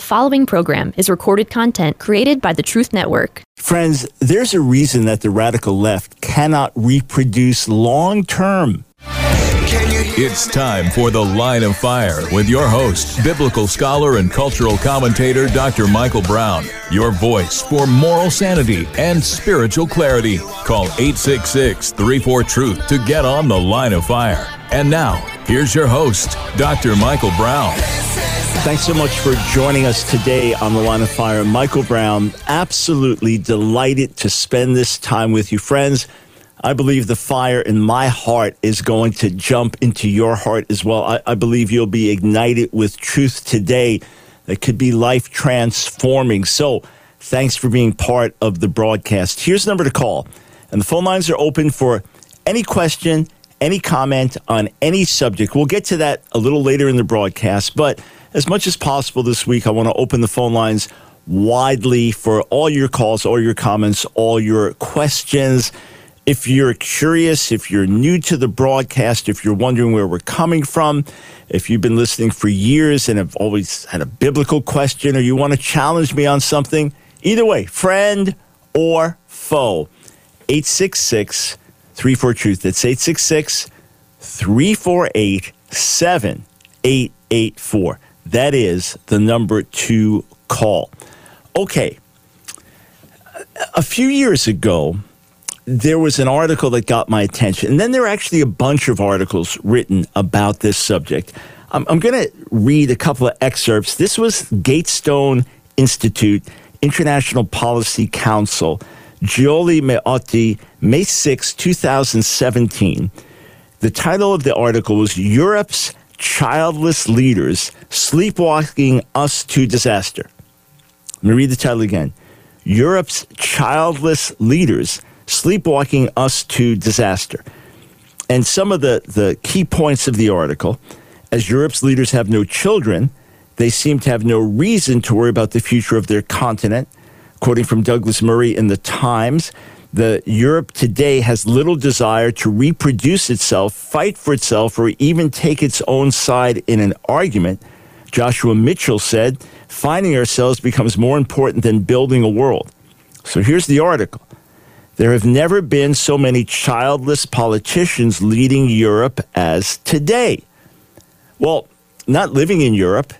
The following program is recorded content created by the Truth Network. Friends, there's a reason that the radical left cannot reproduce long term. It's time for The Line of Fire with your host, biblical scholar and cultural commentator Dr. Michael Brown. Your voice for moral sanity and spiritual clarity. Call 866 34 Truth to get on The Line of Fire. And now, here's your host, Dr. Michael Brown. Thanks so much for joining us today on The Line of Fire. Michael Brown, absolutely delighted to spend this time with you, friends. I believe the fire in my heart is going to jump into your heart as well. I, I believe you'll be ignited with truth today that could be life transforming. So, thanks for being part of the broadcast. Here's the number to call, and the phone lines are open for any question, any comment on any subject. We'll get to that a little later in the broadcast, but as much as possible this week, I want to open the phone lines widely for all your calls, all your comments, all your questions. If you're curious, if you're new to the broadcast, if you're wondering where we're coming from, if you've been listening for years and have always had a biblical question or you want to challenge me on something, either way, friend or foe, 866 34 Truth. That's 866 348 7884. That is the number to call. Okay. A few years ago, there was an article that got my attention. And then there are actually a bunch of articles written about this subject. I'm, I'm going to read a couple of excerpts. This was Gatestone Institute, International Policy Council, Giulio Meotti, May 6, 2017. The title of the article was Europe's Childless Leaders Sleepwalking Us to Disaster. Let me read the title again Europe's Childless Leaders Sleepwalking Us to Disaster. And some of the, the key points of the article as Europe's leaders have no children, they seem to have no reason to worry about the future of their continent. Quoting from Douglas Murray in the Times, the Europe today has little desire to reproduce itself, fight for itself, or even take its own side in an argument. Joshua Mitchell said, finding ourselves becomes more important than building a world. So here's the article. There have never been so many childless politicians leading Europe as today. Well, not living in Europe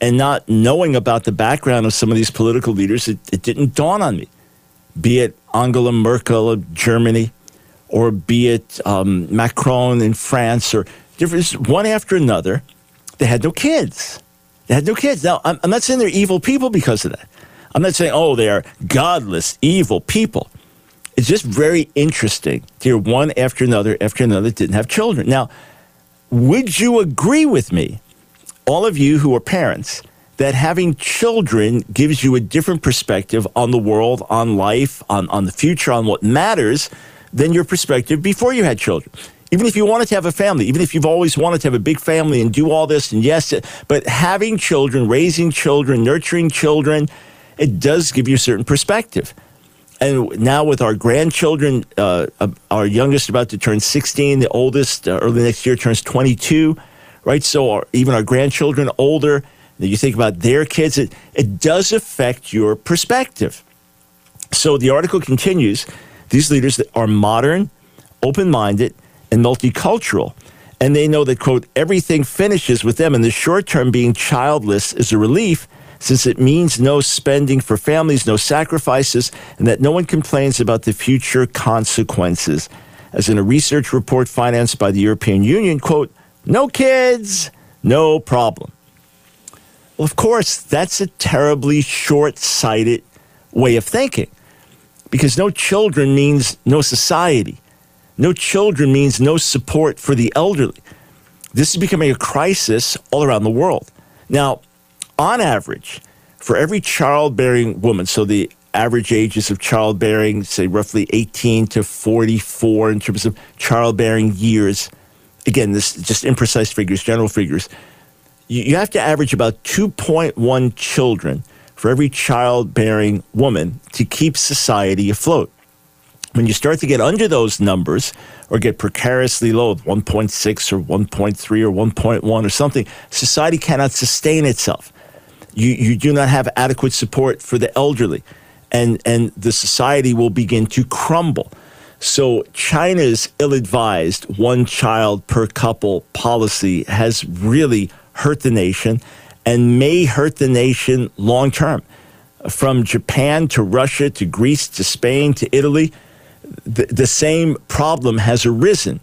and not knowing about the background of some of these political leaders, it, it didn't dawn on me. Be it Angela Merkel of Germany, or be it um, Macron in France, or different, one after another, they had no kids. They had no kids. Now, I'm, I'm not saying they're evil people because of that. I'm not saying, oh, they are godless, evil people it's just very interesting to hear one after another after another didn't have children. Now, would you agree with me, all of you who are parents, that having children gives you a different perspective on the world, on life, on, on the future, on what matters than your perspective before you had children? Even if you wanted to have a family, even if you've always wanted to have a big family and do all this, and yes, but having children, raising children, nurturing children, it does give you a certain perspective and now with our grandchildren, uh, uh, our youngest about to turn 16, the oldest uh, early next year turns 22, right? So our, even our grandchildren older, you think about their kids, it, it does affect your perspective. So the article continues these leaders are modern, open minded, and multicultural. And they know that, quote, everything finishes with them. In the short term, being childless is a relief since it means no spending for families, no sacrifices, and that no one complains about the future consequences. As in a research report financed by the European Union, quote, no kids, no problem. Well, of course, that's a terribly short sighted way of thinking because no children means no society. No children means no support for the elderly. This is becoming a crisis all around the world. Now, on average, for every childbearing woman, so the average ages of childbearing, say roughly 18 to 44 in terms of childbearing years. Again, this is just imprecise figures, general figures. You, you have to average about 2.1 children for every childbearing woman to keep society afloat. When you start to get under those numbers or get precariously low, 1.6 or 1.3 or 1.1 or something, society cannot sustain itself. You, you do not have adequate support for the elderly, and, and the society will begin to crumble. So, China's ill advised one child per couple policy has really hurt the nation and may hurt the nation long term. From Japan to Russia to Greece to Spain to Italy, the, the same problem has arisen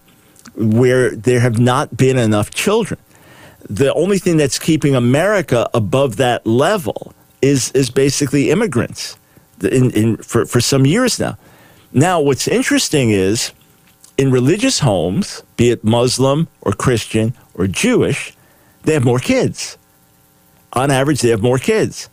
where there have not been enough children. The only thing that's keeping America above that level is, is basically immigrants in, in, for, for some years now. Now, what's interesting is in religious homes, be it Muslim or Christian or Jewish, they have more kids. On average, they have more kids.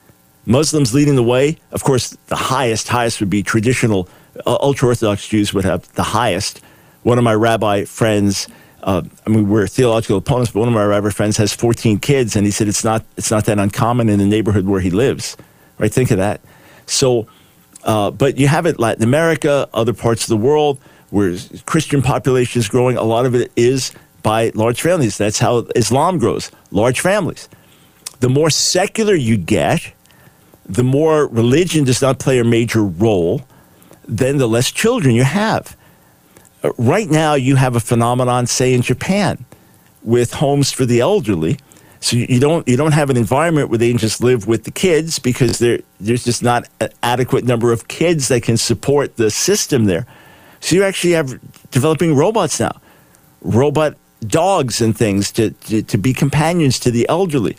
Muslims leading the way. Of course, the highest, highest would be traditional uh, ultra Orthodox Jews would have the highest. One of my rabbi friends, uh, I mean, we're theological opponents, but one of my rabbi friends has 14 kids, and he said it's not it's not that uncommon in the neighborhood where he lives. Right? Think of that. So, uh, but you have it Latin America, other parts of the world where Christian population is growing. A lot of it is by large families. That's how Islam grows, large families. The more secular you get, the more religion does not play a major role, then the less children you have. Uh, right now, you have a phenomenon, say in Japan, with homes for the elderly. So you don't you don't have an environment where they can just live with the kids because there there's just not an adequate number of kids that can support the system there. So you actually have developing robots now, robot dogs and things to, to, to be companions to the elderly.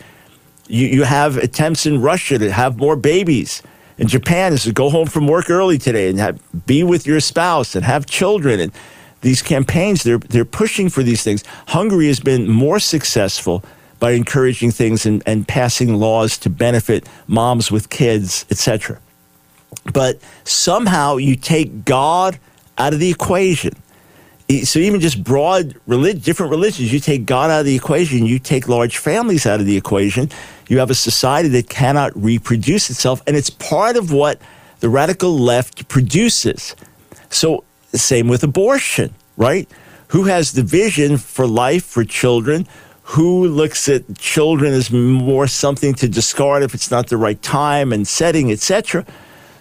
You, you have attempts in Russia to have more babies. In Japan, is to go home from work early today and have, be with your spouse and have children. And these campaigns, they're, they're pushing for these things. Hungary has been more successful by encouraging things and, and passing laws to benefit moms with kids, etc. But somehow you take God out of the equation so even just broad religion, different religions, you take God out of the equation, you take large families out of the equation, you have a society that cannot reproduce itself, and it's part of what the radical left produces. So same with abortion, right? Who has the vision for life for children? Who looks at children as more something to discard if it's not the right time and setting, etc.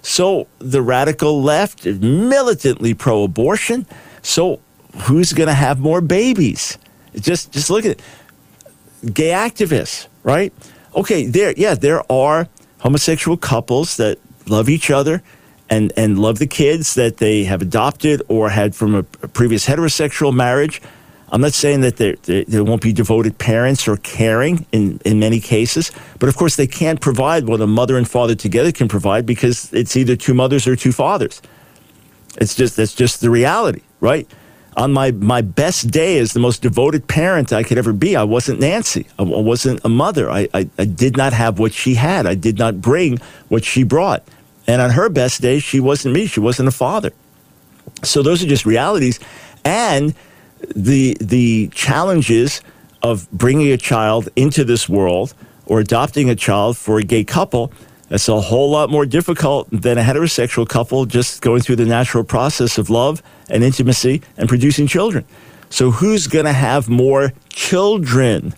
So the radical left is militantly pro-abortion. So who's going to have more babies? Just just look at it. Gay activists, right? Okay, there yeah, there are homosexual couples that love each other and and love the kids that they have adopted or had from a, a previous heterosexual marriage. I'm not saying that there, there won't be devoted parents or caring in, in many cases, but of course they can't provide what a mother and father together can provide because it's either two mothers or two fathers. It's just that's just the reality, right? On my, my best day as the most devoted parent I could ever be, I wasn't Nancy. I, wasn't a mother. I, I, I, did not have what she had. I did not bring what she brought. And on her best day, she wasn't me. She wasn't a father. So those are just realities. And the, the challenges of bringing a child into this world or adopting a child for a gay couple that's a whole lot more difficult than a heterosexual couple just going through the natural process of love and intimacy and producing children. So, who's going to have more children?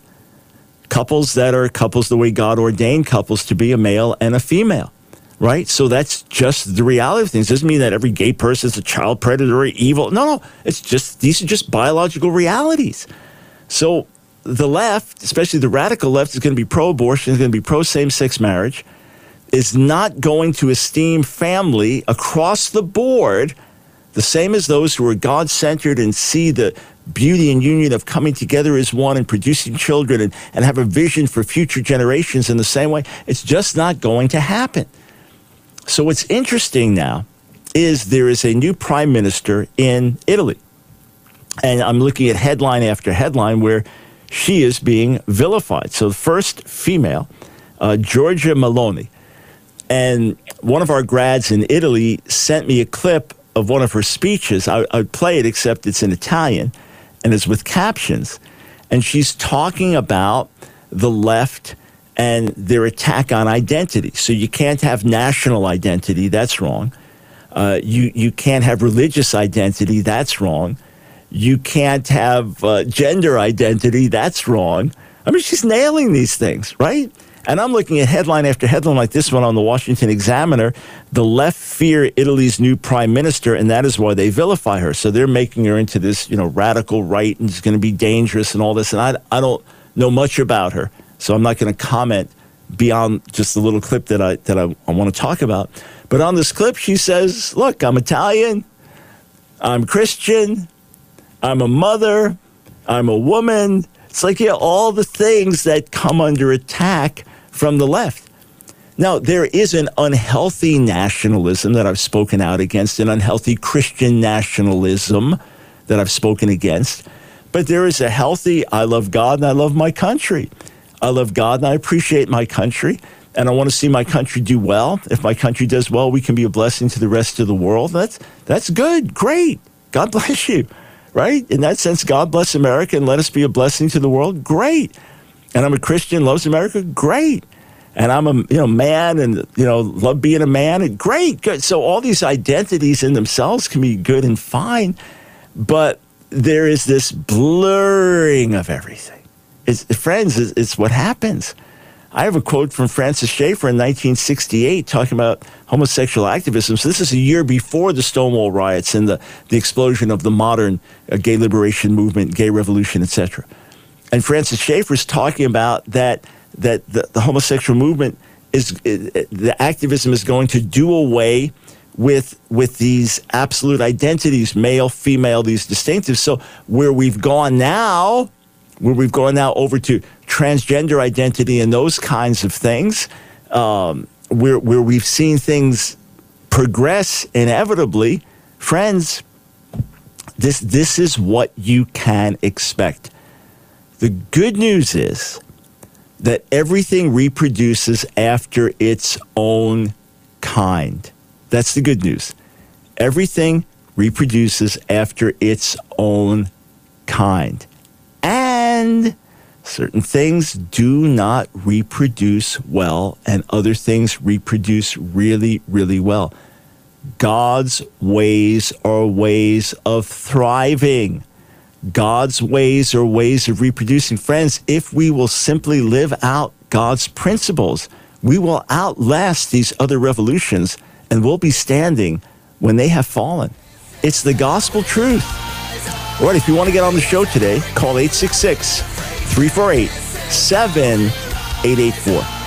Couples that are couples the way God ordained couples to be a male and a female, right? So, that's just the reality of things. It doesn't mean that every gay person is a child predator or evil. No, no. It's just, these are just biological realities. So, the left, especially the radical left, is going to be pro abortion, is going to be pro same sex marriage is not going to esteem family across the board the same as those who are God centered and see the beauty and union of coming together as one and producing children and, and have a vision for future generations in the same way. It's just not going to happen. So, what's interesting now is there is a new prime minister in Italy. And I'm looking at headline after headline where she is being vilified. So, the first female, uh, Giorgia Meloni and one of our grads in Italy sent me a clip of one of her speeches. I, would play it, except it's in Italian and it's with captions. And she's talking about the left and their attack on identity. So you can't have national identity, that's wrong. Uh, you, you can't have religious identity, that's wrong. You can't have uh, gender identity, that's wrong. I mean, she's nailing these things, right? And I'm looking at headline after headline like this one on the Washington Examiner. The left fear Italy's new prime minister, and that is why they vilify her. So they're making her into this, you know, radical right and it's going to be dangerous and all this. And I, I don't know much about her, so I'm not going to comment beyond just the little clip that I that I, I want to talk about. But on this clip, she says, "Look, I'm Italian. I'm Christian. I'm a mother. I'm a woman." It's like yeah, all the things that come under attack from the left. Now, there is an unhealthy nationalism that I've spoken out against, an unhealthy Christian nationalism that I've spoken against. But there is a healthy, I love God and I love my country. I love God and I appreciate my country. And I want to see my country do well. If my country does well, we can be a blessing to the rest of the world. That's, that's good. Great. God bless you. Right? In that sense, God bless America and let us be a blessing to the world. Great and I'm a Christian, loves America, great. And I'm a you know man, and you know love being a man, and great, good. So all these identities in themselves can be good and fine, but there is this blurring of everything. It's, friends, it's, it's what happens. I have a quote from Francis Schaeffer in 1968 talking about homosexual activism. So this is a year before the Stonewall riots and the, the explosion of the modern uh, gay liberation movement, gay revolution, etc. And Francis Schaeffer is talking about that that the, the homosexual movement is the activism is going to do away with with these absolute identities, male, female, these distinctives. So where we've gone now, where we've gone now over to transgender identity and those kinds of things, um, where where we've seen things progress inevitably, friends. This this is what you can expect. The good news is that everything reproduces after its own kind. That's the good news. Everything reproduces after its own kind. And certain things do not reproduce well, and other things reproduce really, really well. God's ways are ways of thriving. God's ways are ways of reproducing. Friends, if we will simply live out God's principles, we will outlast these other revolutions and we'll be standing when they have fallen. It's the gospel truth. All right, if you want to get on the show today, call 866 348 7884.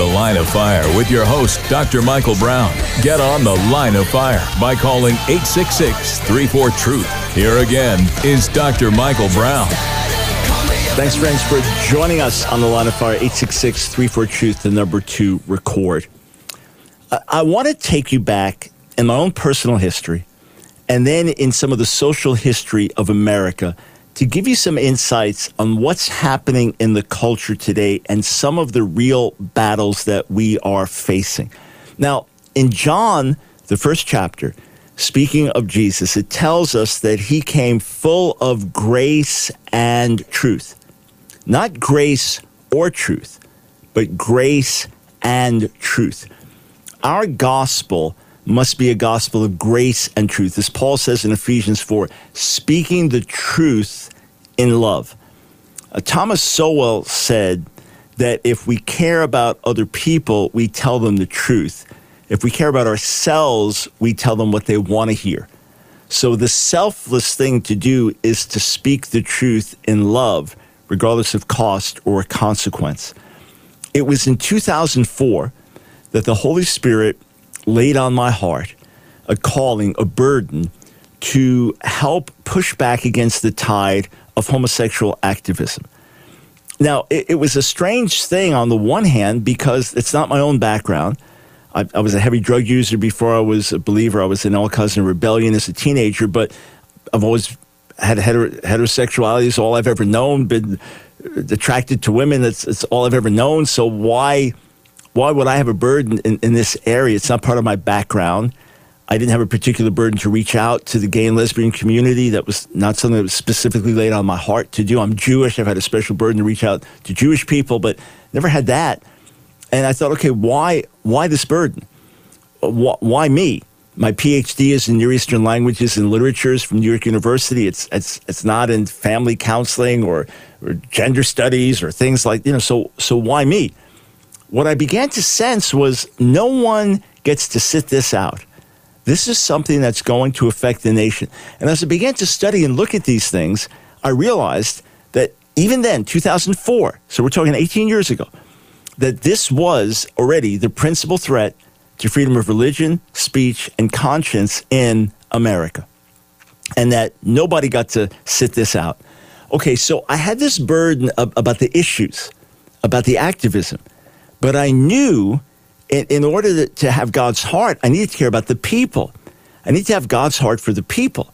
The Line of Fire with your host, Dr. Michael Brown. Get on The Line of Fire by calling 866 34 Truth. Here again is Dr. Michael Brown. Thanks, friends, for joining us on The Line of Fire, 866 34 Truth, the number two record. I, I want to take you back in my own personal history and then in some of the social history of America to give you some insights on what's happening in the culture today and some of the real battles that we are facing. Now, in John, the first chapter, speaking of Jesus, it tells us that he came full of grace and truth. Not grace or truth, but grace and truth. Our gospel must be a gospel of grace and truth. As Paul says in Ephesians 4, speaking the truth in love. Uh, Thomas Sowell said that if we care about other people, we tell them the truth. If we care about ourselves, we tell them what they want to hear. So the selfless thing to do is to speak the truth in love, regardless of cost or consequence. It was in 2004 that the Holy Spirit laid on my heart a calling, a burden to help push back against the tide of homosexual activism. Now, it, it, was a strange thing on the one hand because it's not my own background. I, I, was a heavy drug user before I was a believer. I was an all cousin rebellion as a teenager, but I've always had heter- heterosexuality is all I've ever known. Been attracted to women. That's all I've ever known. So why? Why would I have a burden in, in this area? It's not part of my background. I didn't have a particular burden to reach out to the gay and lesbian community. That was not something that was specifically laid on my heart to do. I'm Jewish. I've had a special burden to reach out to Jewish people, but never had that. And I thought, okay, why, why this burden? Why me? My PhD is in Near Eastern languages and literatures from New York University. It's, it's, it's not in family counseling or, or gender studies or things like, you know, so, so why me? What I began to sense was no one gets to sit this out. This is something that's going to affect the nation. And as I began to study and look at these things, I realized that even then, 2004, so we're talking 18 years ago, that this was already the principal threat to freedom of religion, speech, and conscience in America. And that nobody got to sit this out. Okay, so I had this burden of, about the issues, about the activism, but I knew in, in order to, have God's heart, I needed to care about the people. I need to have God's heart for the people.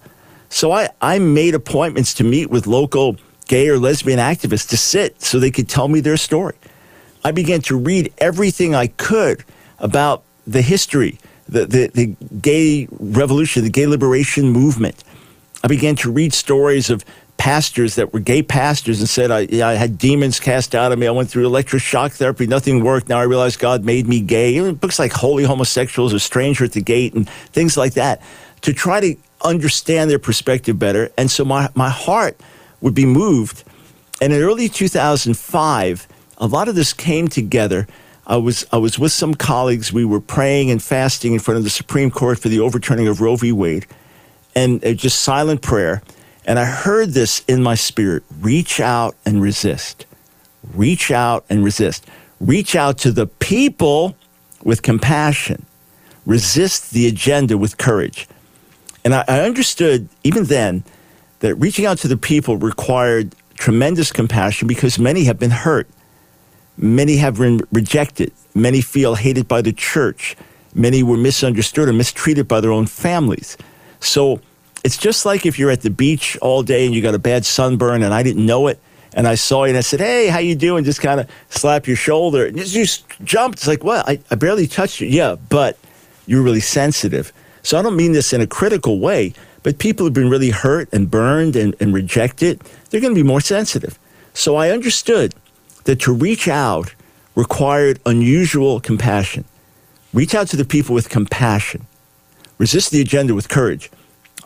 So I, I made appointments to meet with local gay or lesbian activists to sit so they could tell me their story. I began to read everything I could about the history, the, the, the gay revolution, the gay liberation movement. I began to read stories of pastors that were gay pastors and said, I, I had demons cast out of me. I went through electroshock therapy. Nothing worked. Now I realize God made me gay. Know, books like Holy Homosexuals or Stranger at the Gate and things like that to try to understand their perspective better. And so my, my heart would be moved. And in early 2005, a lot of this came together. I was, I was with some colleagues. We were praying and fasting in front of the Supreme Court for the overturning of Roe v. Wade, and uh, just silent prayer. And I heard this in my spirit reach out and resist. Reach out and resist. Reach out to the people with compassion. Resist the agenda with courage. And I, I understood even then that reaching out to the people required tremendous compassion because many have been hurt. Many have been rejected. Many feel hated by the church. Many were misunderstood or mistreated by their own families. So it's just like if you're at the beach all day and you got a bad sunburn and I didn't know it and I saw you and I said, "Hey, how you doing?" Just kind of slap your shoulder and you just jumped. It's like, "What? I, I barely touched you." Yeah, but you're really sensitive. So I don't mean this in a critical way, but people have been really hurt and burned and, and rejected. They're going to be more sensitive. So I understood that to reach out required unusual compassion. Reach out to the people with compassion. Resist the agenda with courage.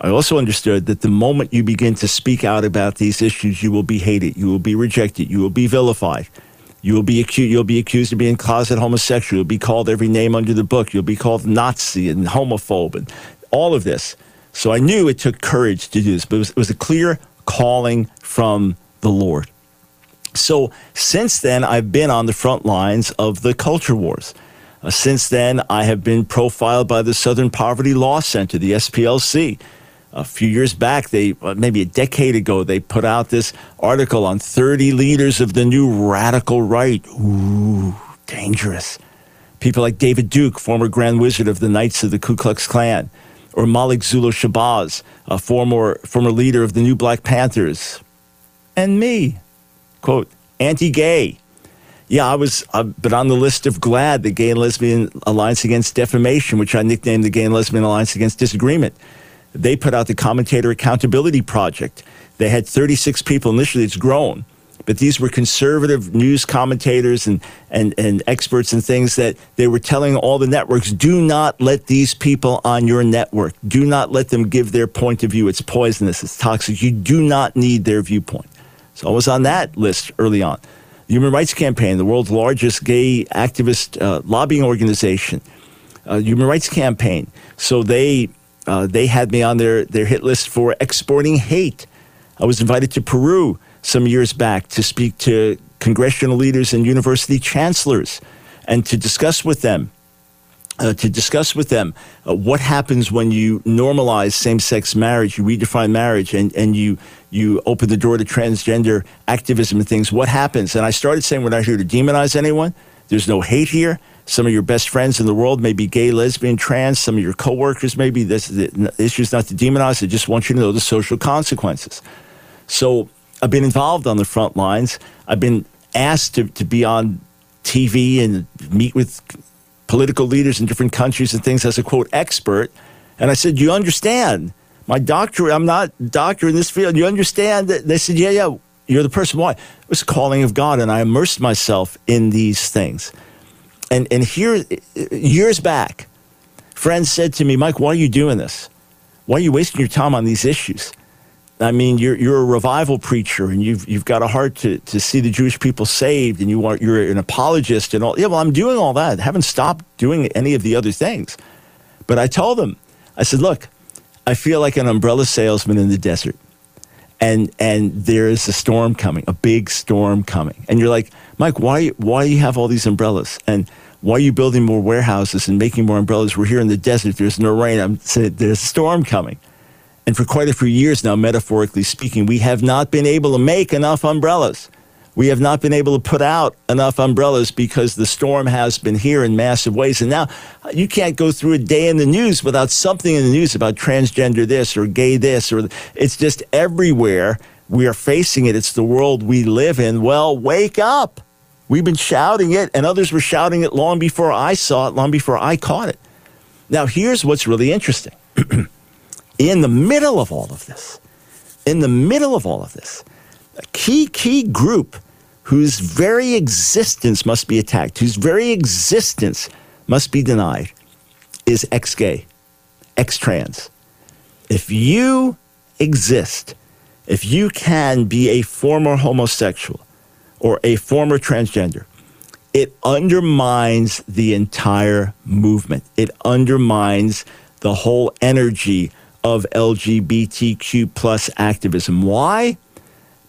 I also understood that the moment you begin to speak out about these issues, you will be hated, you will be rejected, you will be vilified. You will be accused. You'll be accused of being closet homosexual. You'll be called every name under the book. You'll be called Nazi and homophobe and all of this. So I knew it took courage to do this, but it was, it was a clear calling from the Lord. So since then, I've been on the front lines of the culture wars. Uh, since then, I have been profiled by the Southern Poverty Law Center, the SPLC a few years back, they uh, maybe a decade ago, they put out this article on 30 leaders of the new radical right. Ooh, dangerous. People like David Duke, former Grand Wizard of the Knights of the Ku Klux Klan, or Malik Zulu Shabazz, a former former leader of the New Black Panthers, and me, quote anti-gay. Yeah, I was, uh, but on the list of GLAAD, the Gay and Lesbian Alliance Against Defamation, which I nicknamed the Gay and Lesbian Alliance Against Disagreement. They put out the Commentator Accountability Project. They had 36 people initially, it's grown. But these were conservative news commentators and, and, and experts and things that they were telling all the networks do not let these people on your network. Do not let them give their point of view. It's poisonous, it's toxic. You do not need their viewpoint. So I was on that list early on. The Human Rights Campaign, the world's largest gay activist uh, lobbying organization, uh, Human Rights Campaign. So they uh, they had me on their, their hit list for exporting hate. I was invited to Peru some years back to speak to congressional leaders and university chancellors and to discuss with them uh, to discuss with them uh, what happens when you normalize same-sex marriage, you redefine marriage, and, and you you open the door to transgender activism and things. What happens? And I started saying we're not here to demonize anyone. There's no hate here. Some of your best friends in the world may be gay, lesbian, trans. Some of your coworkers may be. This, the issue is not to demonize. I just want you to know the social consequences. So I've been involved on the front lines. I've been asked to, to be on TV and meet with political leaders in different countries and things as a quote expert. And I said, You understand? My doctor, I'm not doctor in this field. You understand that? They said, Yeah, yeah, you're the person. Why? It was a calling of God. And I immersed myself in these things. And, and here, years back, friends said to me, Mike, why are you doing this? Why are you wasting your time on these issues? I mean, you're, you're a revival preacher and you've, you've got a heart to, to see the Jewish people saved and you are, you're an apologist and all. Yeah, well, I'm doing all that. I haven't stopped doing any of the other things. But I told them, I said, look, I feel like an umbrella salesman in the desert. And, and there is a storm coming, a big storm coming. And you're like, Mike, why, why do you have all these umbrellas? And why are you building more warehouses and making more umbrellas? We're here in the desert. There's no rain. I'm there's a storm coming. And for quite a few years now, metaphorically speaking, we have not been able to make enough umbrellas. We have not been able to put out enough umbrellas because the storm has been here in massive ways. And now you can't go through a day in the news without something in the news about transgender this or gay this, or it's just everywhere. We are facing it. It's the world we live in. Well, wake up. We've been shouting it, and others were shouting it long before I saw it, long before I caught it. Now, here's what's really interesting. in the middle of all of this, in the middle of all of this, a key, key group whose very existence must be attacked, whose very existence must be denied, is ex gay, ex trans. If you exist, if you can be a former homosexual, or a former transgender, it undermines the entire movement. It undermines the whole energy of LGBTQ plus activism. Why?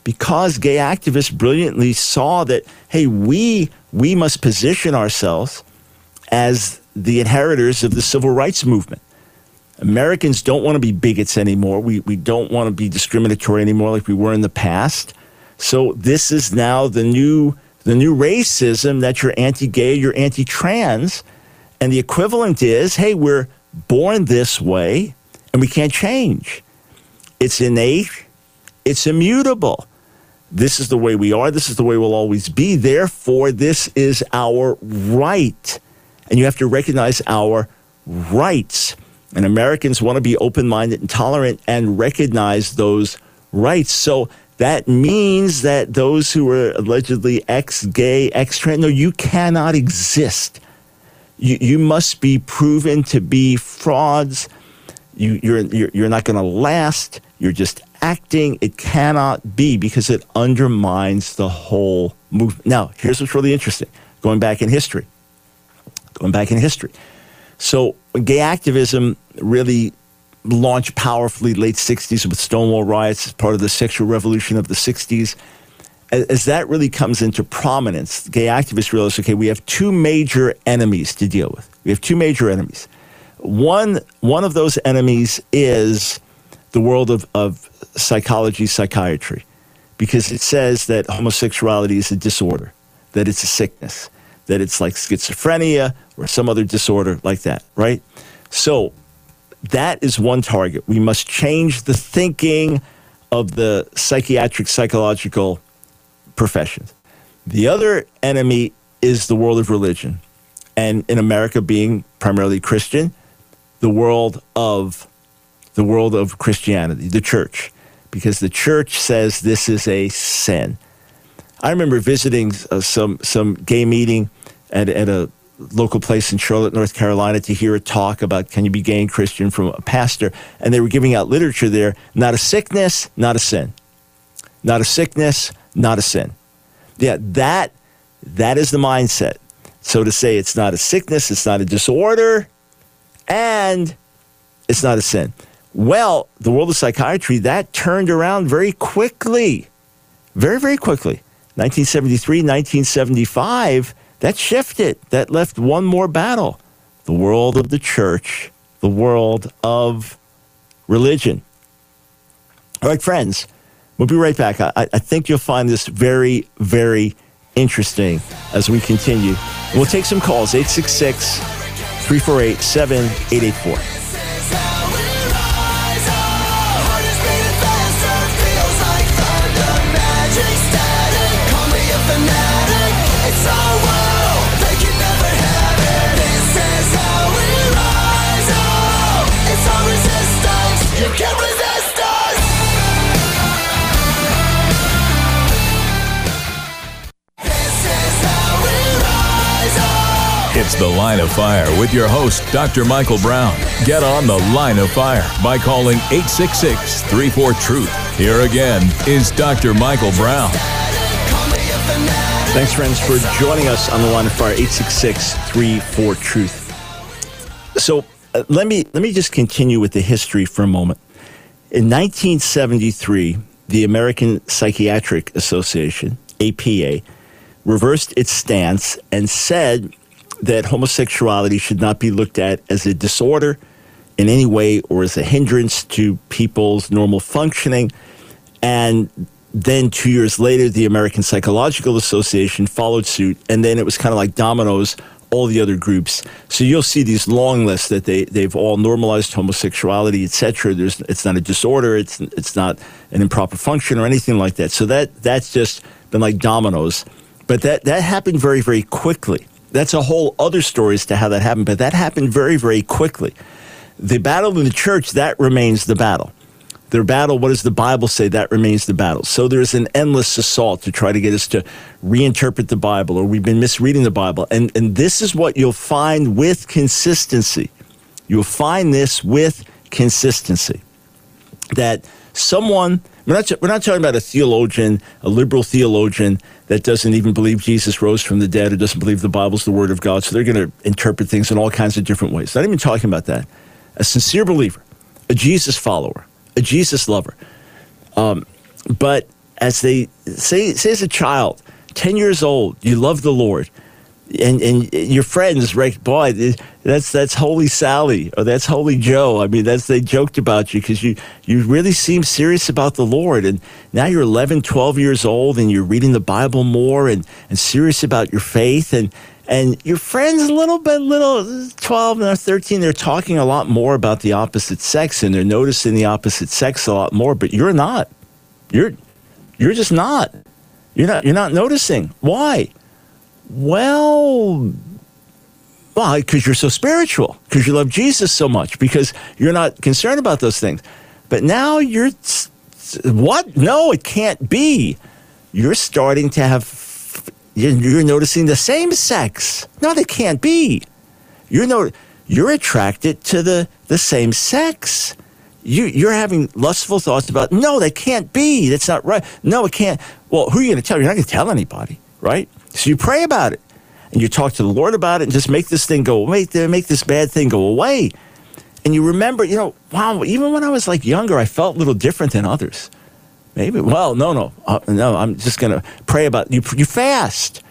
Because gay activists brilliantly saw that, hey, we we must position ourselves as the inheritors of the civil rights movement. Americans don't want to be bigots anymore. We, we don't want to be discriminatory anymore like we were in the past. So this is now the new the new racism that you're anti-gay, you're anti-trans, and the equivalent is, hey, we're born this way and we can't change. It's innate, it's immutable. This is the way we are, this is the way we'll always be. Therefore, this is our right. And you have to recognize our rights. And Americans want to be open minded and tolerant and recognize those rights. So that means that those who are allegedly ex gay, ex trans, no, you cannot exist. You, you must be proven to be frauds. You, you're, you're, you're not going to last. You're just acting. It cannot be because it undermines the whole movement. Now, here's what's really interesting going back in history. Going back in history. So, gay activism really launched powerfully late 60s with Stonewall riots as part of the sexual revolution of the 60s. As, as that really comes into prominence, gay activists realize okay, we have two major enemies to deal with. We have two major enemies. One, one of those enemies is the world of, of psychology, psychiatry, because it says that homosexuality is a disorder, that it's a sickness, that it's like schizophrenia or some other disorder like that, right? So that is one target. We must change the thinking of the psychiatric, psychological professions. The other enemy is the world of religion. And in America being primarily Christian, the world of the world of Christianity, the church, because the church says this is a sin. I remember visiting uh, some some gay meeting at, at a local place in Charlotte, North Carolina, to hear a talk about can you be gay and Christian from a pastor. And they were giving out literature there not a sickness, not a sin. Not a sickness, not a sin. Yeah, that that is the mindset. So to say it's not a sickness, it's not a disorder, and it's not a sin. Well, the world of psychiatry, that turned around very quickly. Very, very quickly. 1973, 1975 that shifted. That left one more battle the world of the church, the world of religion. All right, friends, we'll be right back. I, I think you'll find this very, very interesting as we continue. We'll take some calls 866 348 7884. The Line of Fire with your host, Dr. Michael Brown. Get on The Line of Fire by calling 866 34 Truth. Here again is Dr. Michael Brown. Thanks, friends, for joining us on the line of fire, 866 34 Truth. So uh, let, me, let me just continue with the history for a moment. In 1973, the American Psychiatric Association, APA, reversed its stance and said that homosexuality should not be looked at as a disorder in any way or as a hindrance to people's normal functioning. And then two years later, the American Psychological Association followed suit, and then it was kind of like dominoes. All the other groups, so you'll see these long lists that they they've all normalized homosexuality, etc. There's it's not a disorder, it's it's not an improper function or anything like that. So that that's just been like dominoes, but that that happened very very quickly. That's a whole other story as to how that happened, but that happened very very quickly. The battle in the church that remains the battle their battle, what does the Bible say? That remains the battle. So there's an endless assault to try to get us to reinterpret the Bible, or we've been misreading the Bible. And, and this is what you'll find with consistency. You'll find this with consistency. That someone, we're not, we're not talking about a theologian, a liberal theologian that doesn't even believe Jesus rose from the dead or doesn't believe the Bible's the Word of God. So they're going to interpret things in all kinds of different ways. Not even talking about that. A sincere believer, a Jesus follower, a Jesus lover. Um, but as they say, say as a child, 10 years old, you love the Lord. And, and your friends, right? Boy, that's that's Holy Sally or that's Holy Joe. I mean, that's they joked about you because you you really seem serious about the Lord. And now you're 11, 12 years old, and you're reading the Bible more and and serious about your faith. And and your friends a little bit little 12 or 13 they're talking a lot more about the opposite sex and they're noticing the opposite sex a lot more but you're not you're you're just not you're not you're not noticing why well well because you're so spiritual because you love jesus so much because you're not concerned about those things but now you're what no it can't be you're starting to have you're noticing the same sex. No, they can't be. You're no, you're attracted to the, the same sex. You, you're having lustful thoughts about, no, they can't be. That's not right. No, it can't. Well, who are you going to tell? You're not going to tell anybody, right? So you pray about it and you talk to the Lord about it and just make this thing go away, make this bad thing go away. And you remember, you know, wow, even when I was like younger, I felt a little different than others. Maybe. Well, no, no, uh, no. I'm just going to pray about you. You fast.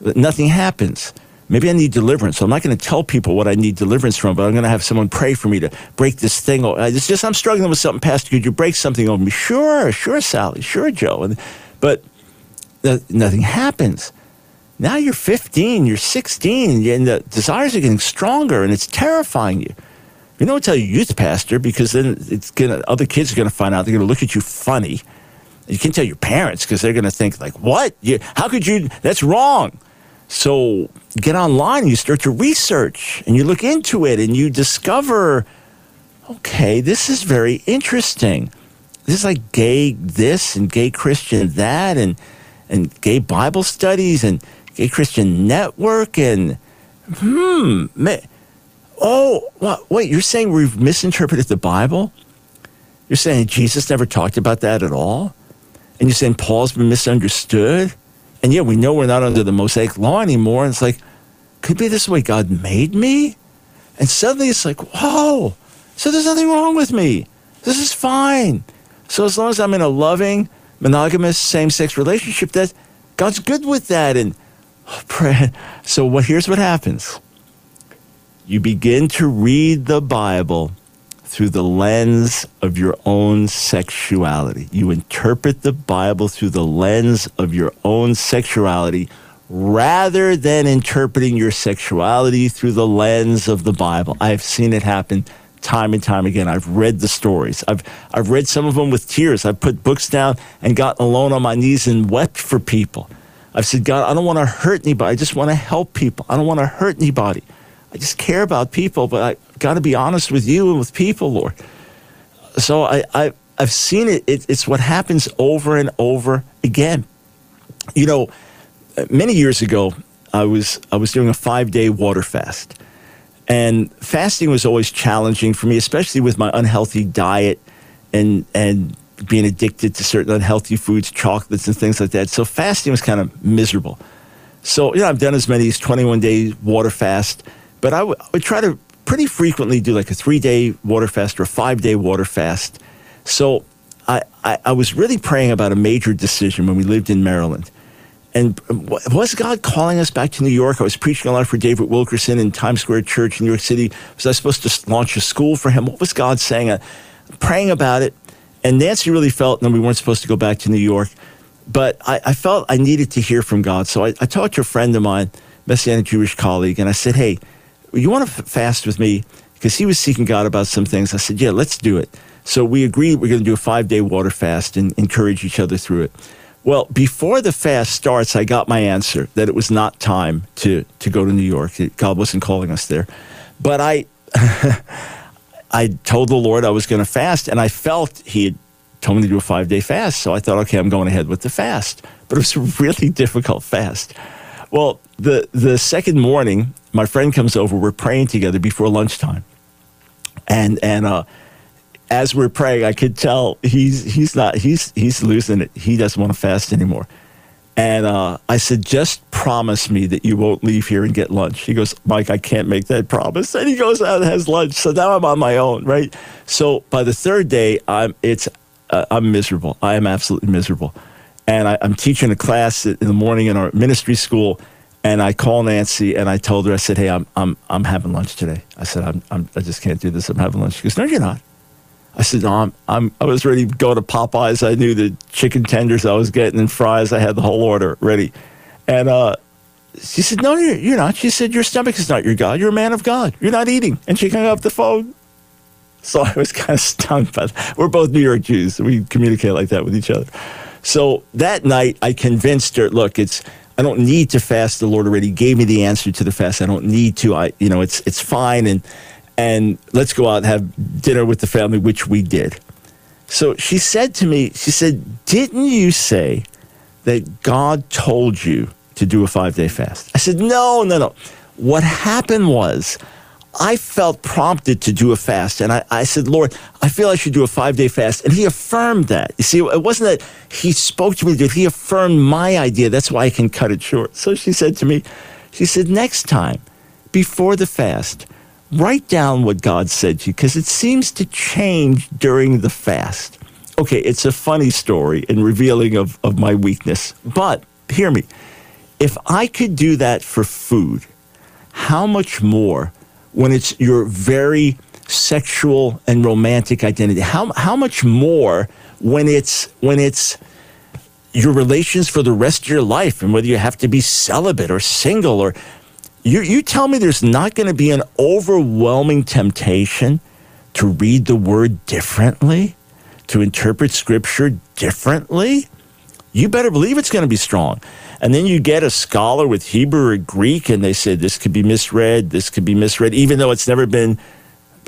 Nothing happens. Maybe I need deliverance. So I'm not going to tell people what I need deliverance from, but I'm going to have someone pray for me to break this thing. It's just I'm struggling with something, Pastor. Could you break something over me? Sure, sure, Sally. Sure, Joe. And, but nothing happens. Now you're 15, you're 16, and the desires are getting stronger, and it's terrifying you. You don't tell your youth pastor because then it's gonna other kids are gonna find out. They're gonna look at you funny. You can't tell your parents because they're gonna think like, "What? You, how could you? That's wrong." So get online you start to research and you look into it and you discover, okay, this is very interesting. This is like gay this and gay Christian that and and gay Bible studies and gay Christian network and hmm. Oh, what, wait, you're saying we've misinterpreted the Bible? You're saying Jesus never talked about that at all? And you're saying Paul's been misunderstood? And yet we know we're not under the Mosaic law anymore. And it's like, could be this way God made me? And suddenly it's like, whoa, so there's nothing wrong with me. This is fine. So as long as I'm in a loving, monogamous, same-sex relationship, that God's good with that. And. So what, here's what happens you begin to read the Bible through the lens of your own sexuality. You interpret the Bible through the lens of your own sexuality rather than interpreting your sexuality through the lens of the Bible. I've seen it happen time and time again. I've read the stories. I've I've read some of them with tears. I've put books down and gotten alone on my knees and wept for people. I've said, God, I don't want to hurt anybody. I just want to help people. I don't want to hurt anybody. I just care about people, but I've got to be honest with you and with people, Lord. So I, I I've seen it. it. It's what happens over and over again. You know, many years ago, I was I was doing a five day water fast, and fasting was always challenging for me, especially with my unhealthy diet and and being addicted to certain unhealthy foods, chocolates and things like that. So fasting was kind of miserable. So you know I've done as many as twenty one day water fast, but I, w- I would try to pretty frequently do like a three day water fast or a five day water fast. So I, I, I was really praying about a major decision when we lived in Maryland. And was God calling us back to New York? I was preaching a lot for David Wilkerson in Times Square Church in New York City. Was I supposed to launch a school for him? What was God saying? I'm praying about it. And Nancy really felt that we weren't supposed to go back to New York. But I, I felt I needed to hear from God. So I, I talked to a friend of mine, Messianic Jewish colleague, and I said, hey, you want to fast with me? Because he was seeking God about some things. I said, yeah, let's do it. So we agreed we're going to do a five day water fast and encourage each other through it. Well, before the fast starts, I got my answer that it was not time to, to go to New York. God wasn't calling us there. But I, I told the Lord I was going to fast, and I felt He had told me to do a five day fast. So I thought, okay, I'm going ahead with the fast. But it was a really difficult fast. Well, the, the second morning, my friend comes over. We're praying together before lunchtime. And, and, uh, as we're praying, I could tell he's he's not he's he's losing it. He doesn't want to fast anymore. And uh, I said, just promise me that you won't leave here and get lunch. He goes, Mike, I can't make that promise. And he goes out and has lunch. So now I'm on my own, right? So by the third day, I'm it's uh, I'm miserable. I am absolutely miserable. And I, I'm teaching a class in the morning in our ministry school. And I call Nancy and I told her, I said, hey, I'm, I'm, I'm having lunch today. I said, I'm, I'm, I just can't do this. I'm having lunch. She goes, no, you're not. I said, no, I'm, I'm, I was ready to go to Popeyes. I knew the chicken tenders I was getting and fries. I had the whole order ready. And uh, she said, no, you're, you're not. She said, your stomach is not your God. You're a man of God. You're not eating. And she hung up the phone. So I was kind of stunned that. We're both New York Jews. We communicate like that with each other. So that night, I convinced her, look, it's, I don't need to fast. The Lord already gave me the answer to the fast. I don't need to. I, you know, it's, it's fine. And, and let's go out and have dinner with the family, which we did. So she said to me, she said, Didn't you say that God told you to do a five day fast? I said, No, no, no. What happened was I felt prompted to do a fast. And I, I said, Lord, I feel I should do a five day fast. And he affirmed that. You see, it wasn't that he spoke to me, he affirmed my idea. That's why I can cut it short. So she said to me, She said, Next time, before the fast, write down what God said to you because it seems to change during the fast. Okay, it's a funny story and revealing of, of my weakness, but hear me. If I could do that for food, how much more when it's your very sexual and romantic identity? How, how much more when it's when it's your relations for the rest of your life and whether you have to be celibate or single or you, you tell me there's not going to be an overwhelming temptation to read the word differently, to interpret scripture differently? You better believe it's going to be strong. And then you get a scholar with Hebrew or Greek, and they say this could be misread, this could be misread, even though it's never been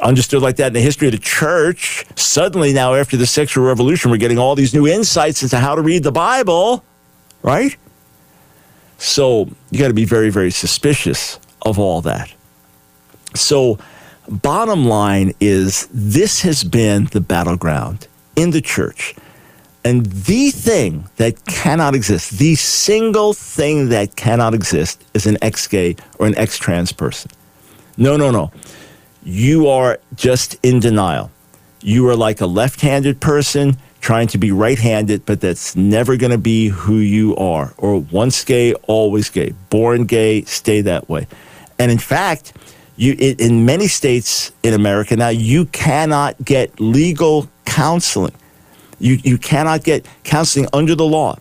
understood like that in the history of the church. Suddenly, now after the sexual revolution, we're getting all these new insights into how to read the Bible, right? So you got to be very, very suspicious of all that. So, bottom line is this has been the battleground in the church. And the thing that cannot exist, the single thing that cannot exist is an ex gay or an ex trans person. No, no, no. You are just in denial. You are like a left handed person trying to be right handed, but that's never going to be who you are. Or once gay, always gay. Born gay, stay that way. And in fact, you, in many states in America now, you cannot get legal counseling. You, you cannot get counseling under the law.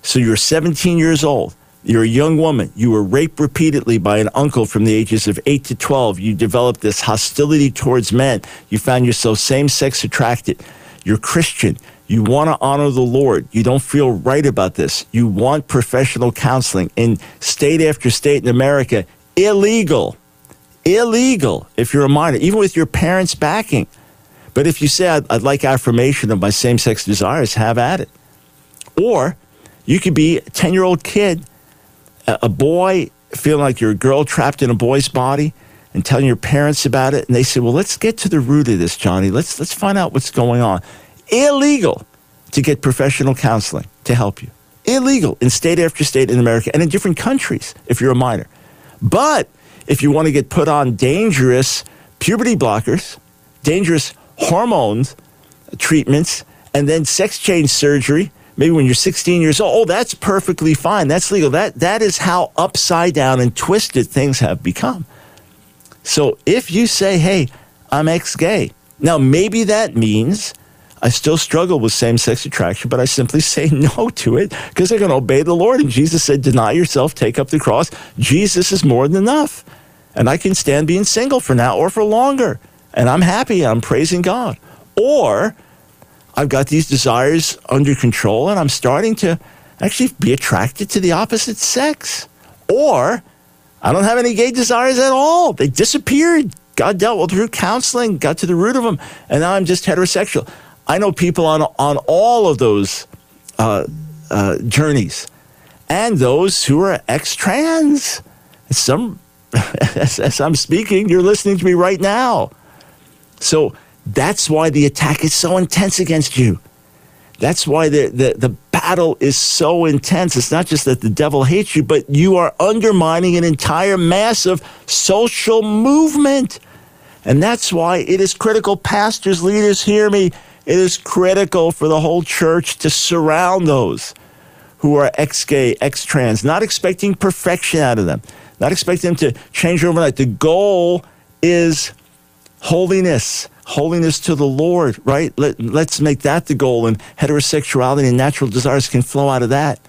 So you're 17 years old. You're a young woman. You were raped repeatedly by an uncle from the ages of 8 to 12. You developed this hostility towards men. You found yourself same sex attracted. You're Christian. You want to honor the Lord. You don't feel right about this. You want professional counseling. In state after state in America, illegal. Illegal if you're a minor, even with your parents' backing. But if you say, I'd, I'd like affirmation of my same sex desires, have at it. Or you could be a 10 year old kid, a, a boy feeling like you're a girl trapped in a boy's body and telling your parents about it. And they say, well, let's get to the root of this, Johnny. Let's, let's find out what's going on. Illegal to get professional counseling to help you. Illegal in state after state in America and in different countries if you're a minor. But if you want to get put on dangerous puberty blockers, dangerous hormones treatments, and then sex change surgery, maybe when you're 16 years old, oh, that's perfectly fine. That's legal. That, that is how upside down and twisted things have become. So if you say, hey, I'm ex gay, now maybe that means I still struggle with same sex attraction, but I simply say no to it because I'm going to obey the Lord. And Jesus said, deny yourself, take up the cross. Jesus is more than enough. And I can stand being single for now or for longer. And I'm happy. I'm praising God. Or I've got these desires under control and I'm starting to actually be attracted to the opposite sex. Or I don't have any gay desires at all. They disappeared. God dealt with through counseling, got to the root of them, and now I'm just heterosexual. I know people on on all of those uh, uh, journeys, and those who are ex-trans. Some, as, as I'm speaking, you're listening to me right now. So that's why the attack is so intense against you. That's why the, the, the battle is so intense. It's not just that the devil hates you, but you are undermining an entire massive social movement. And that's why it is critical. Pastors, leaders, hear me. It is critical for the whole church to surround those who are ex gay, ex trans, not expecting perfection out of them, not expecting them to change overnight. The goal is holiness holiness to the Lord, right? Let, let's make that the goal, and heterosexuality and natural desires can flow out of that.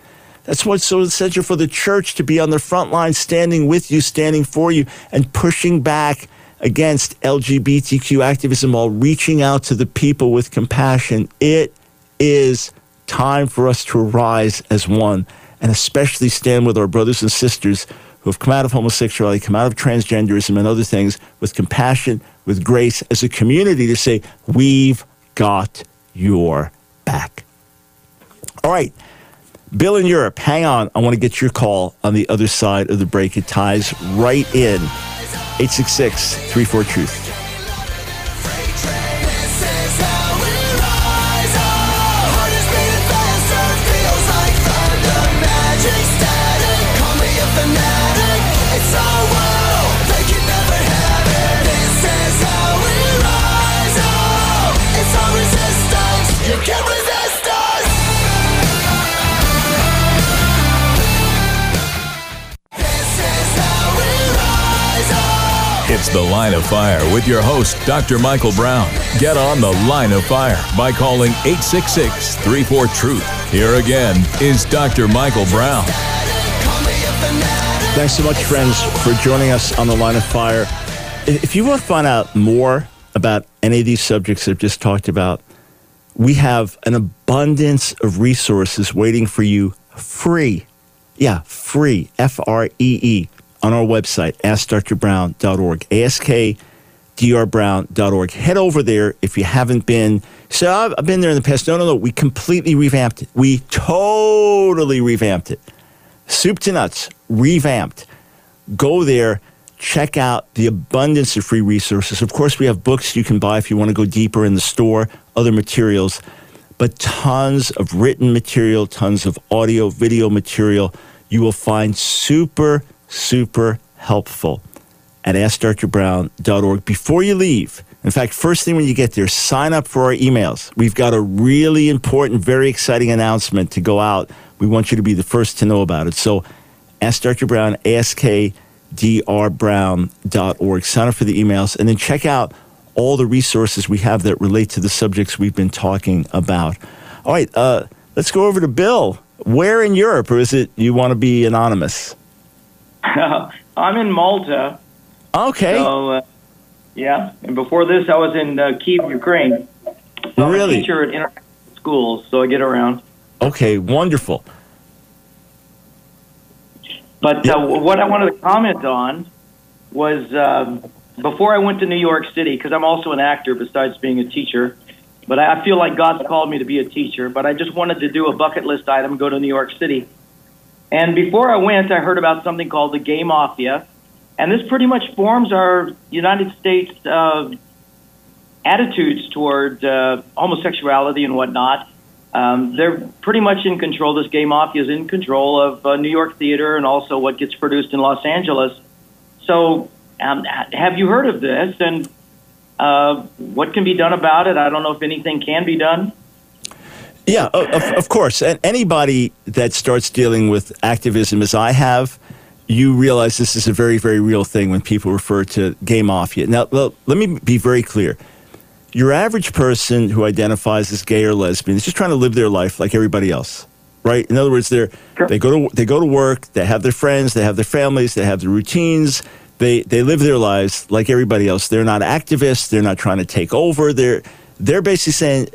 That's what's so essential for the church to be on the front line, standing with you, standing for you, and pushing back against LGBTQ activism while reaching out to the people with compassion. It is time for us to rise as one and especially stand with our brothers and sisters who have come out of homosexuality, come out of transgenderism and other things with compassion, with grace as a community to say, we've got your back. All right. Bill in Europe, hang on. I want to get your call on the other side of the break. It ties right in. 866 34 Truth. The Line of Fire with your host, Dr. Michael Brown. Get on The Line of Fire by calling 866 34 Truth. Here again is Dr. Michael Brown. Thanks so much, friends, for joining us on The Line of Fire. If you want to find out more about any of these subjects I've just talked about, we have an abundance of resources waiting for you free. Yeah, free. F R E E on our website, askdrbrown.org, askdrbrown.org. Head over there if you haven't been. So I've, I've been there in the past. No, no, no. We completely revamped it. We totally revamped it. Soup to nuts, revamped. Go there, check out the abundance of free resources. Of course, we have books you can buy if you want to go deeper in the store, other materials, but tons of written material, tons of audio, video material. You will find super super helpful at AskDrBrown.org. Before you leave, in fact, first thing when you get there, sign up for our emails. We've got a really important, very exciting announcement to go out. We want you to be the first to know about it. So, Ask Dr. Brown, askdrbrown.org. Sign up for the emails and then check out all the resources we have that relate to the subjects we've been talking about. All right, uh, let's go over to Bill. Where in Europe, or is it you want to be anonymous? I'm in Malta. Okay. So, uh, yeah, and before this, I was in uh, Kiev, Ukraine. So really? I'm a teacher at international schools, so I get around. Okay, wonderful. But uh, what I wanted to comment on was um, before I went to New York City, because I'm also an actor besides being a teacher. But I feel like God's called me to be a teacher. But I just wanted to do a bucket list item, go to New York City. And before I went, I heard about something called the Gay Mafia, and this pretty much forms our United States uh, attitudes toward uh, homosexuality and whatnot. Um, they're pretty much in control. This gay mafia is in control of uh, New York theater and also what gets produced in Los Angeles. So, um, have you heard of this? And uh, what can be done about it? I don't know if anything can be done. Yeah, of, of course. And anybody that starts dealing with activism, as I have, you realize this is a very, very real thing when people refer to gay mafia. Now, let me be very clear your average person who identifies as gay or lesbian is just trying to live their life like everybody else, right? In other words, they're sure. they go to they go to work, they have their friends, they have their families, they have their routines. They they live their lives like everybody else. They're not activists. They're not trying to take over. They're they're basically saying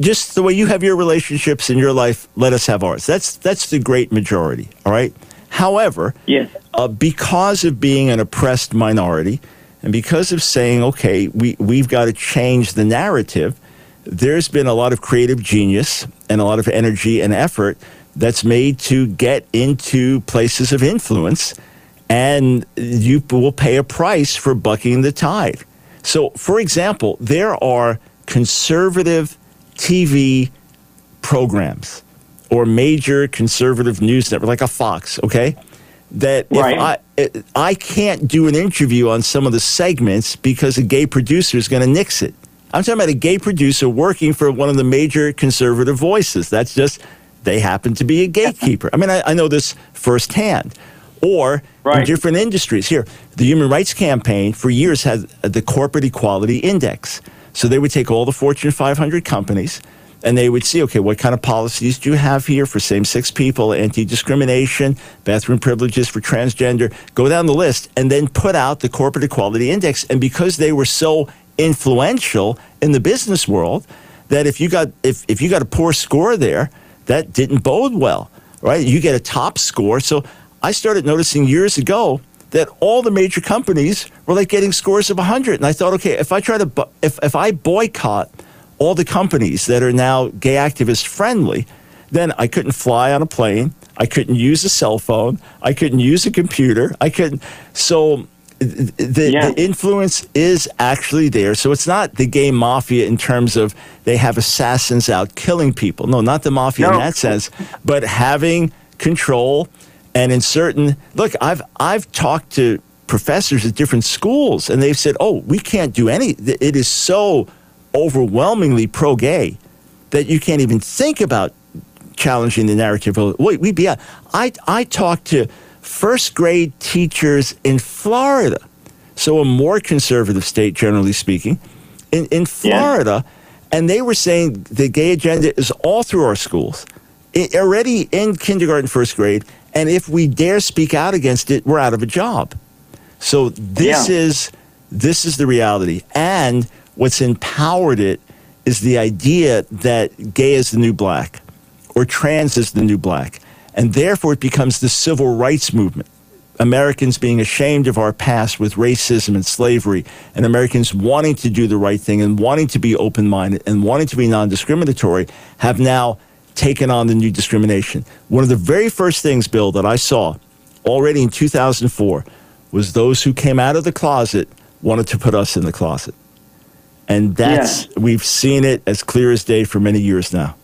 just the way you have your relationships in your life, let us have ours. That's that's the great majority. All right. However, yes. Uh, because of being an oppressed minority, and because of saying, okay, we, we've got to change the narrative, there's been a lot of creative genius and a lot of energy and effort that's made to get into places of influence, and you will pay a price for bucking the tide. So, for example, there are conservative TV programs or major conservative news network, like a Fox, okay? that right. if I eh, I can't do an interview on some of the segments because a gay producer is going to nix it. I'm talking about a gay producer working for one of the major conservative voices. That's just they happen to be a gatekeeper. I mean, I, I know this firsthand. Or right. in different industries. Here, the Human Rights Campaign for years had the Corporate Equality Index. So they would take all the Fortune 500 companies and they would see, okay, what kind of policies do you have here for same sex people, anti discrimination, bathroom privileges for transgender? Go down the list and then put out the Corporate Equality Index. And because they were so influential in the business world, that if you got if, if you got a poor score there, that didn't bode well, right? You get a top score. So I started noticing years ago that all the major companies were like getting scores of 100 and i thought okay if i try to if, if i boycott all the companies that are now gay activist friendly, then I couldn't fly on a plane. I couldn't use a cell phone. I couldn't use a computer. I couldn't. So the, yeah. the, influence is actually there. So it's not the gay mafia in terms of they have assassins out killing people. No, not the mafia no. in that sense, but having control. And in certain, look, I've I've talked to professors at different schools, and they've said, "Oh, we can't do any. It is so overwhelmingly pro gay that you can't even think about challenging the narrative. Wait, we be out. I I talked to first grade teachers in Florida, so a more conservative state, generally speaking, in in Florida, yeah. and they were saying the gay agenda is all through our schools, it, already in kindergarten, first grade, and if we dare speak out against it, we're out of a job. So this yeah. is this is the reality, and What's empowered it is the idea that gay is the new black or trans is the new black. And therefore, it becomes the civil rights movement. Americans being ashamed of our past with racism and slavery, and Americans wanting to do the right thing and wanting to be open minded and wanting to be non discriminatory have now taken on the new discrimination. One of the very first things, Bill, that I saw already in 2004 was those who came out of the closet wanted to put us in the closet. And that's, yeah. we've seen it as clear as day for many years now.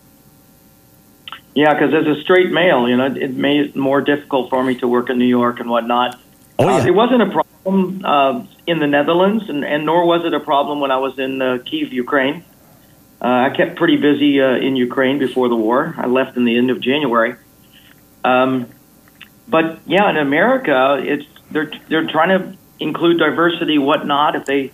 Yeah, because as a straight male, you know, it made it more difficult for me to work in New York and whatnot. Oh, yeah. Uh, it wasn't a problem uh, in the Netherlands, and, and nor was it a problem when I was in uh, Kiev, Ukraine. Uh, I kept pretty busy uh, in Ukraine before the war. I left in the end of January. Um, but yeah, in America, it's they're they're trying to include diversity, whatnot. If they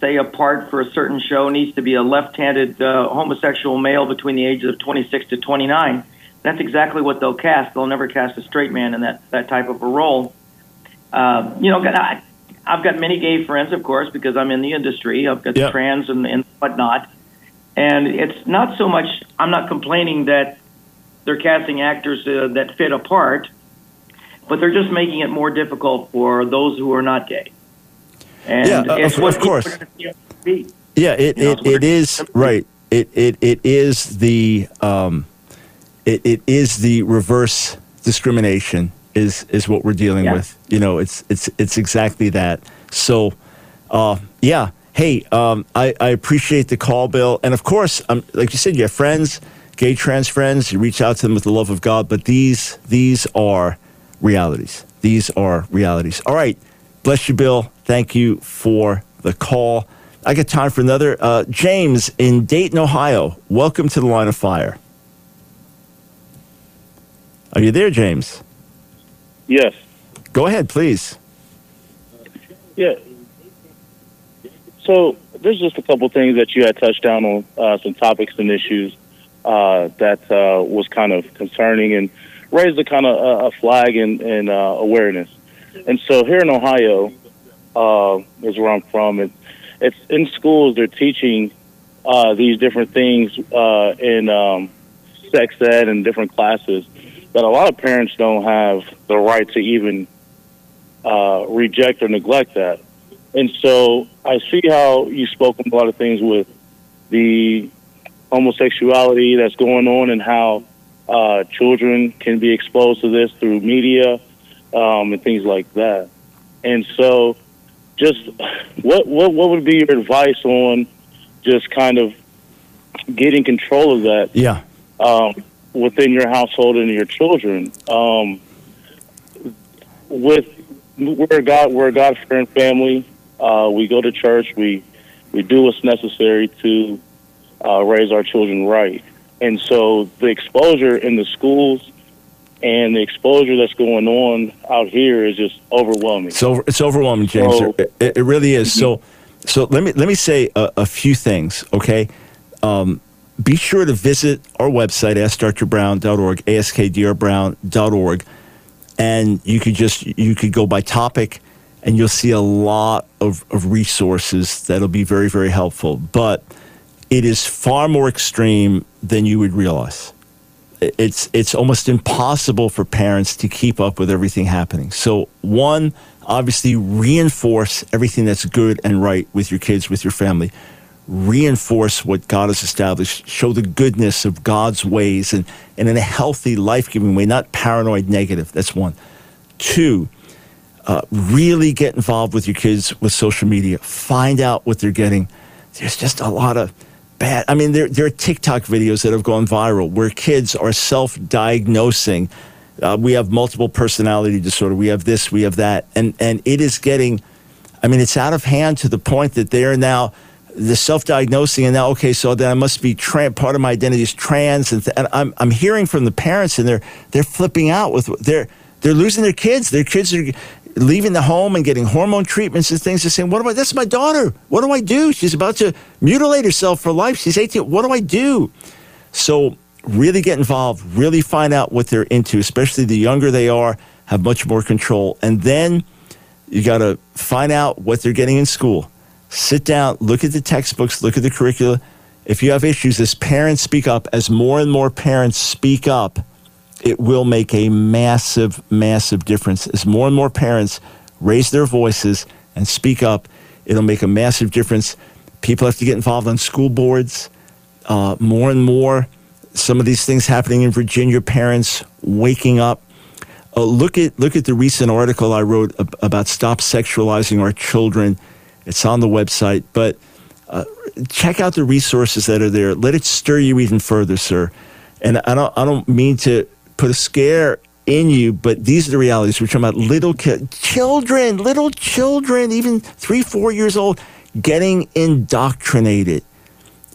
say a part for a certain show needs to be a left-handed uh, homosexual male between the ages of 26 to 29, that's exactly what they'll cast. They'll never cast a straight man in that that type of a role. Uh, you know, I, I've got many gay friends, of course, because I'm in the industry. I've got yep. trans and, and whatnot, and it's not so much. I'm not complaining that they're casting actors uh, that fit a part, but they're just making it more difficult for those who are not gay. And yeah, of, of course. Yeah, it, you know, it, it is right. It, it, it is the um, it, it is the reverse discrimination is is what we're dealing Yeah. with. You know, it's it's it's exactly that. So, uh, yeah. Hey, um, I, I appreciate the call, Bill, and of course, um, like you said, you have friends, gay trans friends. You reach out to them with the love of God, but these these are realities. These are realities. All right, bless you, Bill. Thank you for the call. I got time for another. Uh, James in Dayton, Ohio. Welcome to the Line of Fire. Are you there, James? Yes. Go ahead, please. Yeah. So there's just a couple things that you had touched down on, uh, some topics and issues uh, that uh, was kind of concerning and raised a kind of a flag and, and uh, awareness. And so here in Ohio uh, is where I'm from. And it's in schools they're teaching uh, these different things in um, sex ed and different classes that a lot of parents don't have the right to even reject or neglect that. And so I see how you spoke on a lot of things with the homosexuality that's going on and how uh, children can be exposed to this through media um, and things like that. And so, just what what what would be your advice on just kind of getting control of that Yeah. um, within your household and your children. Um, with we're a God, we're a God fearing family. Uh, we go to church. We we do what's necessary to uh, raise our children right. And so the exposure in the schools and the exposure that's going on out here is just overwhelming. So it's overwhelming, James. So- it, it- really is. So, so let me let me say a, a few things. Okay, um, be sure to visit our website askdrbrown.org, askdrbrown.org, and you could just you could go by topic, and you'll see a lot of, of resources that'll be very very helpful. But it is far more extreme than you would realize it's it's almost impossible for parents to keep up with everything happening. So one, obviously reinforce everything that's good and right with your kids, with your family. Reinforce what God has established. Show the goodness of God's ways and, and in a healthy, life giving way, not paranoid negative. That's one. Two, uh, really get involved with your kids with social media. Find out what they're getting. There's just a lot of bad. I mean, there, there are TikTok videos that have gone viral where kids are self diagnosing. Uh, we have multiple personality disorder. We have this, we have that. And, and it is getting, I mean, it's out of hand to the point that they are now the self-diagnosing and now okay so then i must be tran part of my identity is trans and, th- and I'm, I'm hearing from the parents and they're they're flipping out with they're they're losing their kids their kids are leaving the home and getting hormone treatments and things. They're saying, "What do I? That's my daughter. What do I do? She's about to mutilate herself for life. She's 18. What do I do?" So really get involved. Really find out what they're into. Especially the younger they are, have much more control. And then you got to find out what they're getting in school. Sit down, look at the textbooks, look at the curricula. If you have issues, as parents speak up, as more and more parents speak up, it will make a massive, massive difference. As more and more parents raise their voices and speak up, it'll make a massive difference. People have to get involved on school boards. Uh, more and more, some of these things happening in Virginia, parents waking up. Uh, look at look at the recent article I wrote ab- about stop sexualizing our children. It's on the website, but uh, check out the resources that are there. Let it stir you even further, sir. And I don't I don't mean to put a scare in you, but these are the realities. We're talking about little ki- children, little children, even three, four years old, getting indoctrinated.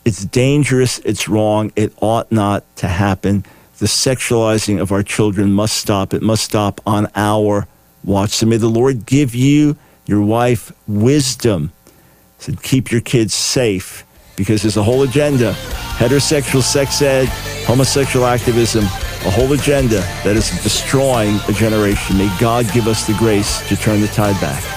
It's dangerous. It's wrong. It ought not to happen. The sexualizing of our children must stop. It must stop on our watch. So may the Lord give you, your wife, wisdom to keep your kids safe because there's a whole agenda heterosexual sex ed, homosexual activism, a whole agenda that is destroying a generation. May God give us the grace to turn the tide back.